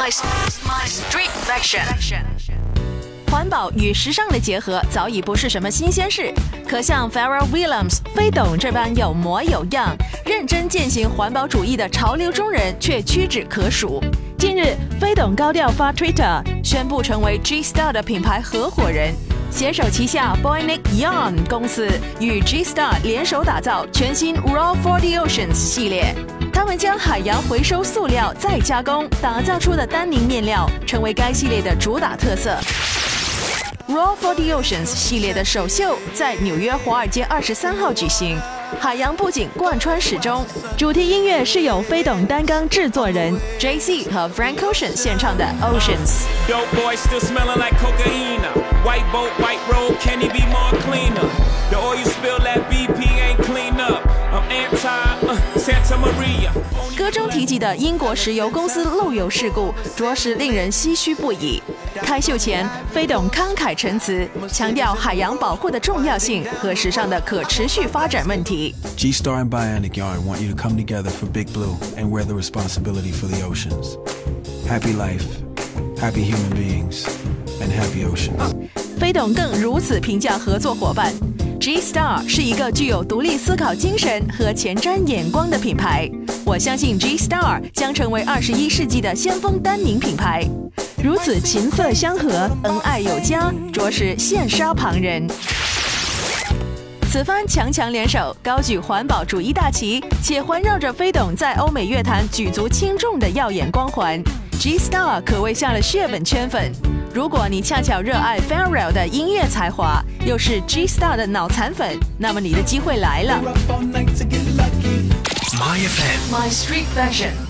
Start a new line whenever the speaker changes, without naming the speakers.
My Street Fashion。
环保与时尚的结合早已不是什么新鲜事，可像 f a r r e l l Williams、飞董这般有模有样、认真践行环保主义的潮流中人却屈指可数。近日，飞董高调发 Twitter，宣布成为 G Star 的品牌合伙人，携手旗下 Boynik Yon 公司与 G Star 联手打造全新 Raw for the Oceans 系列。他们将海洋回收塑料再加工打造出的丹宁面料，成为该系列的主打特色。Raw for the Oceans 系列的首秀在纽约华尔街二十三号举行，海洋布景贯穿始终，主题音乐是由飞董担纲制作人 J C 和 Frank Ocean 献唱的 Oceans。
Uh.
歌中提及的英国石油公司漏油事故，着实令人唏嘘不已。开秀前，飞董慷慨陈词，强调海洋保护的重要性和时尚的可持续发展问题。
G Star and Bionic Yarn want you to come together for Big Blue and wear the responsibility for the oceans. Happy life, happy human beings, and happy oceans.
飞董更如此评价合作伙伴：G Star 是一个具有独立思考精神和前瞻眼光的品牌。我相信 G Star 将成为二十一世纪的先锋丹宁品牌。如此琴瑟相和，恩爱有加，着实羡煞旁人。此番强强联手，高举环保主义大旗，且环绕着飞董在欧美乐坛举足轻重的耀眼光环，G Star 可谓下了血本圈粉。如果你恰巧热爱 Pharrell 的音乐才华，又是 G Star 的脑残粉，那么你的机会来了。
My FM.
My Street Fashion。